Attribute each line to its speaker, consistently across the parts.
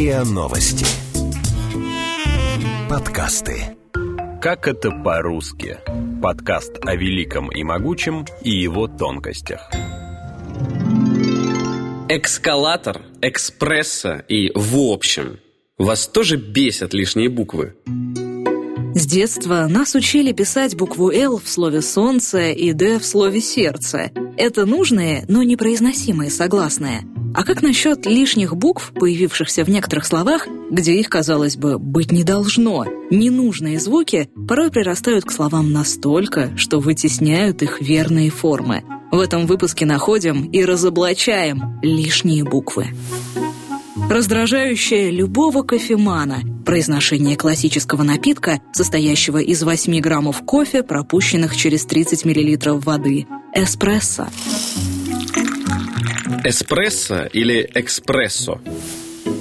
Speaker 1: РИА Новости. Подкасты.
Speaker 2: Как это по-русски? Подкаст о великом и могучем и его тонкостях.
Speaker 3: Экскалатор, экспресса и в общем. Вас тоже бесят лишние буквы?
Speaker 4: С детства нас учили писать букву «Л» в слове «солнце» и «Д» в слове «сердце». Это нужные, но непроизносимые согласные. А как насчет лишних букв, появившихся в некоторых словах, где их, казалось бы, быть не должно? Ненужные звуки порой прирастают к словам настолько, что вытесняют их верные формы. В этом выпуске находим и разоблачаем лишние буквы. Раздражающее любого кофемана произношение классического напитка, состоящего из 8 граммов кофе, пропущенных через 30 миллилитров воды. Эспрессо.
Speaker 3: Эспрессо или экспрессо?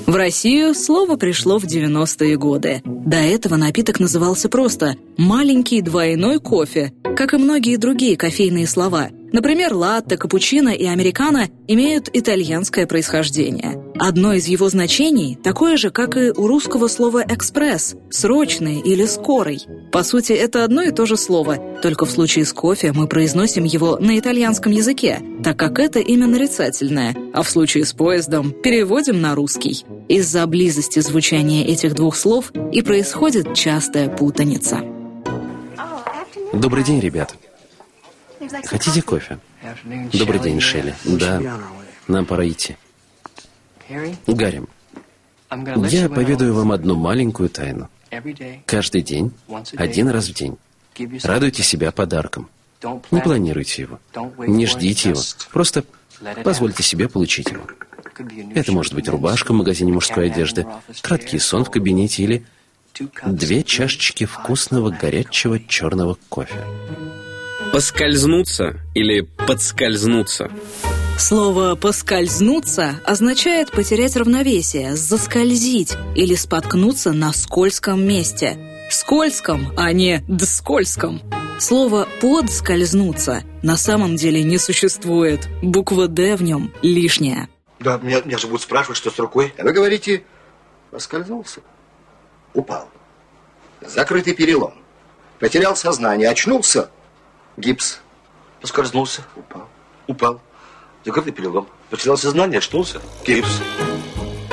Speaker 4: В Россию слово пришло в 90-е годы. До этого напиток назывался просто «маленький двойной кофе», как и многие другие кофейные слова. Например, латте, капучино и американо имеют итальянское происхождение. Одно из его значений такое же, как и у русского слова «экспресс» – «срочный» или «скорый». По сути, это одно и то же слово, только в случае с кофе мы произносим его на итальянском языке, так как это имя нарицательное, а в случае с поездом переводим на русский. Из-за близости звучания этих двух слов и происходит частая путаница.
Speaker 5: Добрый день, ребята. Хотите кофе? Добрый день, Шелли. Да, нам пора идти. Гарри, я поведаю вам одну маленькую тайну. Каждый день, один раз в день, радуйте себя подарком. Не планируйте его, не ждите его, просто позвольте себе получить его. Это может быть рубашка в магазине мужской одежды, краткий сон в кабинете или две чашечки вкусного горячего черного кофе.
Speaker 3: Поскользнуться или подскользнуться?
Speaker 4: Слово «поскользнуться» означает потерять равновесие, заскользить или споткнуться на скользком месте. Скользком, а не дскользком. Слово «подскользнуться» на самом деле не существует. Буква «Д» в нем лишняя.
Speaker 6: Да, меня, меня же будут спрашивать, что с рукой.
Speaker 7: А вы говорите, поскользнулся, упал. Закрытый перелом. Потерял сознание, очнулся, гипс.
Speaker 6: Поскользнулся, упал. Упал. Закрытый перелом. Потерял сознание, очнулся, гипс.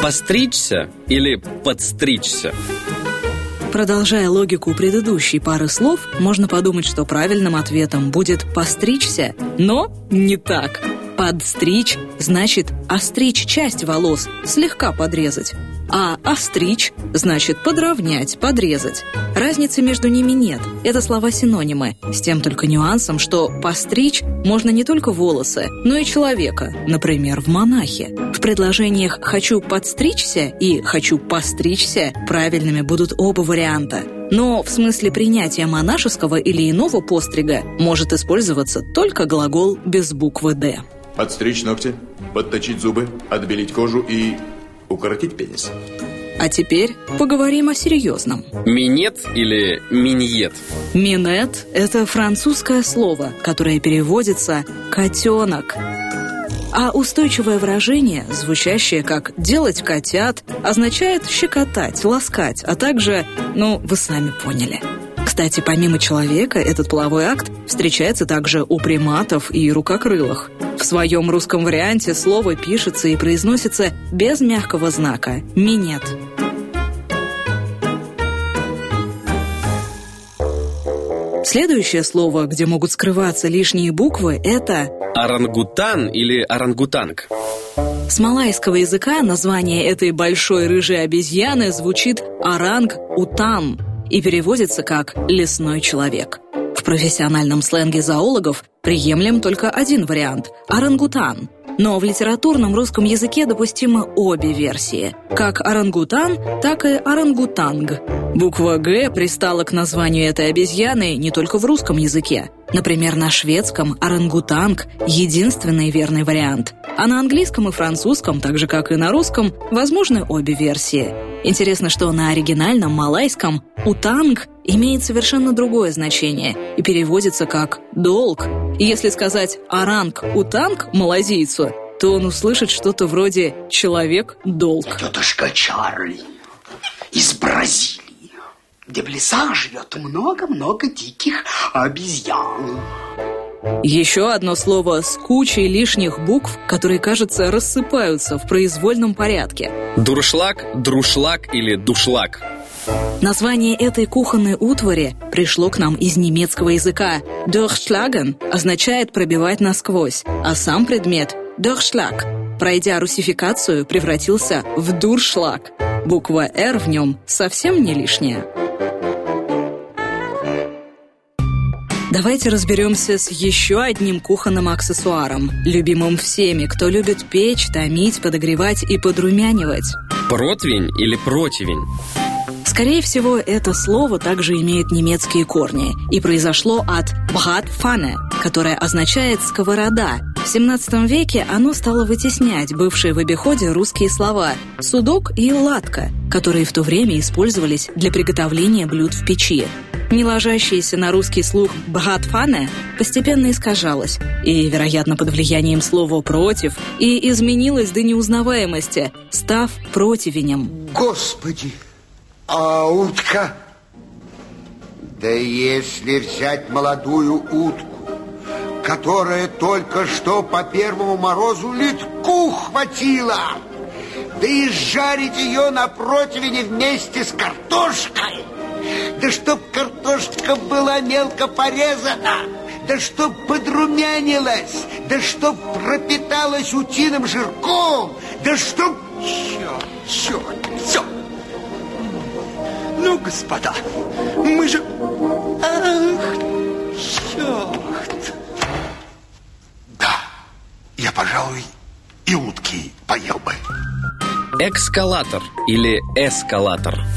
Speaker 3: Постричься или подстричься?
Speaker 4: Продолжая логику предыдущей пары слов, можно подумать, что правильным ответом будет «постричься», но не так. Подстричь значит остричь часть волос, слегка подрезать. А остричь значит подровнять, подрезать. Разницы между ними нет. Это слова-синонимы. С тем только нюансом, что постричь можно не только волосы, но и человека, например, в монахе. В предложениях «хочу подстричься» и «хочу постричься» правильными будут оба варианта. Но в смысле принятия монашеского или иного пострига может использоваться только глагол без буквы «д».
Speaker 8: Подстричь ногти, подточить зубы, отбелить кожу и укоротить пенис.
Speaker 4: А теперь поговорим о серьезном.
Speaker 3: Минет или миньет?
Speaker 4: Минет – это французское слово, которое переводится «котенок». А устойчивое выражение, звучащее как «делать котят», означает щекотать, ласкать, а также, ну, вы сами поняли – кстати, помимо человека, этот половой акт встречается также у приматов и рукокрылых. В своем русском варианте слово пишется и произносится без мягкого знака «минет». Следующее слово, где могут скрываться лишние буквы, это
Speaker 3: Орангутан или орангутанг?
Speaker 4: С малайского языка название этой большой рыжей обезьяны звучит оранг-утан и переводится как «лесной человек». В профессиональном сленге зоологов приемлем только один вариант – орангутан. Но в литературном русском языке допустимы обе версии – как орангутан, так и орангутанг. Буква «Г» пристала к названию этой обезьяны не только в русском языке. Например, на шведском орангутанг – единственный верный вариант. А на английском и французском, так же как и на русском, возможны обе версии. Интересно, что на оригинальном малайском «утанг» имеет совершенно другое значение и переводится как «долг». И если сказать «аранг утанг» малазийцу, то он услышит что-то вроде «человек-долг».
Speaker 1: Тетушка Чарли из Бразилии, где в лесах живет много-много диких обезьян.
Speaker 4: Еще одно слово с кучей лишних букв, которые, кажется, рассыпаются в произвольном порядке.
Speaker 3: Дуршлаг, друшлаг или душлаг.
Speaker 4: Название этой кухонной утвари пришло к нам из немецкого языка. «Durchschlagen» означает «пробивать насквозь», а сам предмет «Durchschlag», пройдя русификацию, превратился в «Дуршлаг». Буква «Р» в нем совсем не лишняя. Давайте разберемся с еще одним кухонным аксессуаром, любимым всеми, кто любит печь, томить, подогревать и подрумянивать.
Speaker 3: Противень или противень?
Speaker 4: Скорее всего, это слово также имеет немецкие корни и произошло от «bratpfanne», которое означает «сковорода». В 17 веке оно стало вытеснять бывшие в обиходе русские слова «судок» и «латка», которые в то время использовались для приготовления блюд в печи не ложащееся на русский слух «бхатфане» постепенно искажалось, и, вероятно, под влиянием слова «против», и изменилось до неузнаваемости, став противенем.
Speaker 7: Господи, а утка? Да если взять молодую утку, которая только что по первому морозу литку хватила, да и жарить ее на противне вместе с картошкой – да чтоб картошка была мелко порезана, да чтоб подрумянилась, да чтоб пропиталась утиным жирком, да чтоб...
Speaker 1: Черт, черт, все. Ну, господа, мы же... Ах, черт.
Speaker 7: Да, я, пожалуй, и утки поел бы.
Speaker 3: Экскалатор или эскалатор –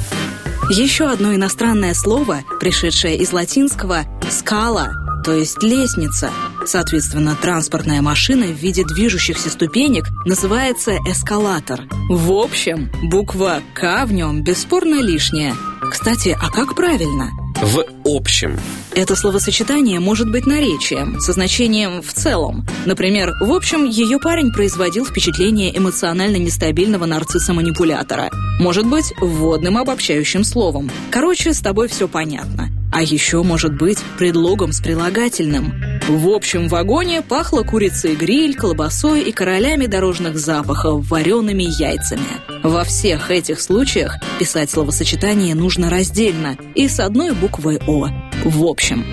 Speaker 4: еще одно иностранное слово, пришедшее из латинского «скала», то есть лестница. Соответственно, транспортная машина в виде движущихся ступенек называется эскалатор. В общем, буква «К» в нем бесспорно лишняя. Кстати, а как правильно?
Speaker 3: В общем.
Speaker 4: Это словосочетание может быть наречием, со значением «в целом». Например, в общем, ее парень производил впечатление эмоционально нестабильного нарцисса-манипулятора. Может быть, вводным обобщающим словом. Короче, с тобой все понятно. А еще может быть предлогом с прилагательным. В общем вагоне пахло курицей гриль, колбасой и королями дорожных запахов, вареными яйцами. Во всех этих случаях писать словосочетание нужно раздельно и с одной буквой «о». В общем.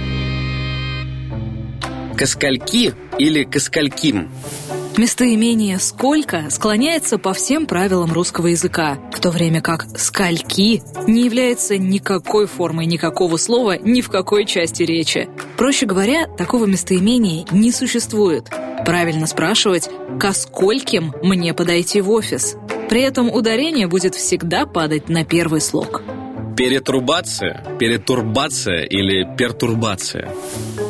Speaker 3: Коскальки или коскальким?
Speaker 4: Местоимение «сколько» склоняется по всем правилам русского языка, в то время как «скольки» не является никакой формой никакого слова ни в какой части речи. Проще говоря, такого местоимения не существует. Правильно спрашивать «ко скольким мне подойти в офис?». При этом ударение будет всегда падать на первый слог.
Speaker 3: Перетрубация, перетурбация или пертурбация.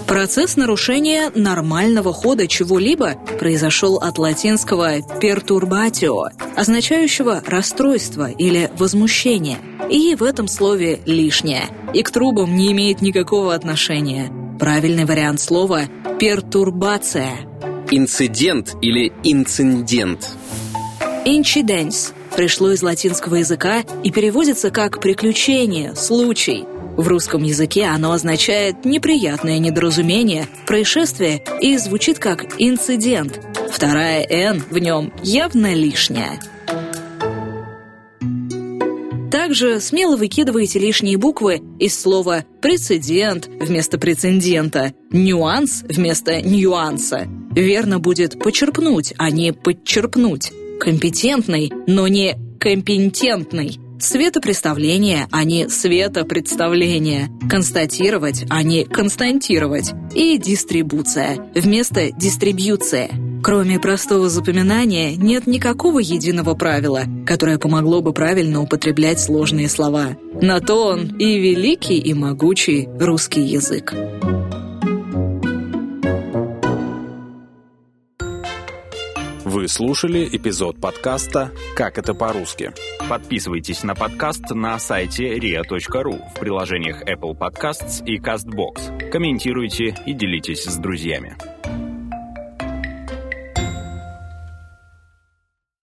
Speaker 4: Процесс нарушения нормального хода чего-либо произошел от латинского «perturbatio», означающего расстройство или возмущение. И в этом слове «лишнее». И к трубам не имеет никакого отношения. Правильный вариант слова «пертурбация».
Speaker 3: Инцидент или инцидент.
Speaker 4: Инчиденс пришло из латинского языка и переводится как «приключение», «случай». В русском языке оно означает «неприятное недоразумение», «происшествие» и звучит как «инцидент». Вторая «н» в нем явно лишняя. Также смело выкидывайте лишние буквы из слова «прецедент» вместо «прецедента», «нюанс» вместо «нюанса». Верно будет «почерпнуть», а не «подчерпнуть». Компетентный, но не компетентный. Светопреставление, а не светопредставление. Констатировать, а не константировать. И дистрибуция вместо дистрибьюция. Кроме простого запоминания, нет никакого единого правила, которое помогло бы правильно употреблять сложные слова. На то он и великий, и могучий русский язык.
Speaker 2: Вы слушали эпизод подкаста «Как это по-русски». Подписывайтесь на подкаст на сайте ria.ru в приложениях Apple Podcasts и CastBox. Комментируйте и делитесь с друзьями.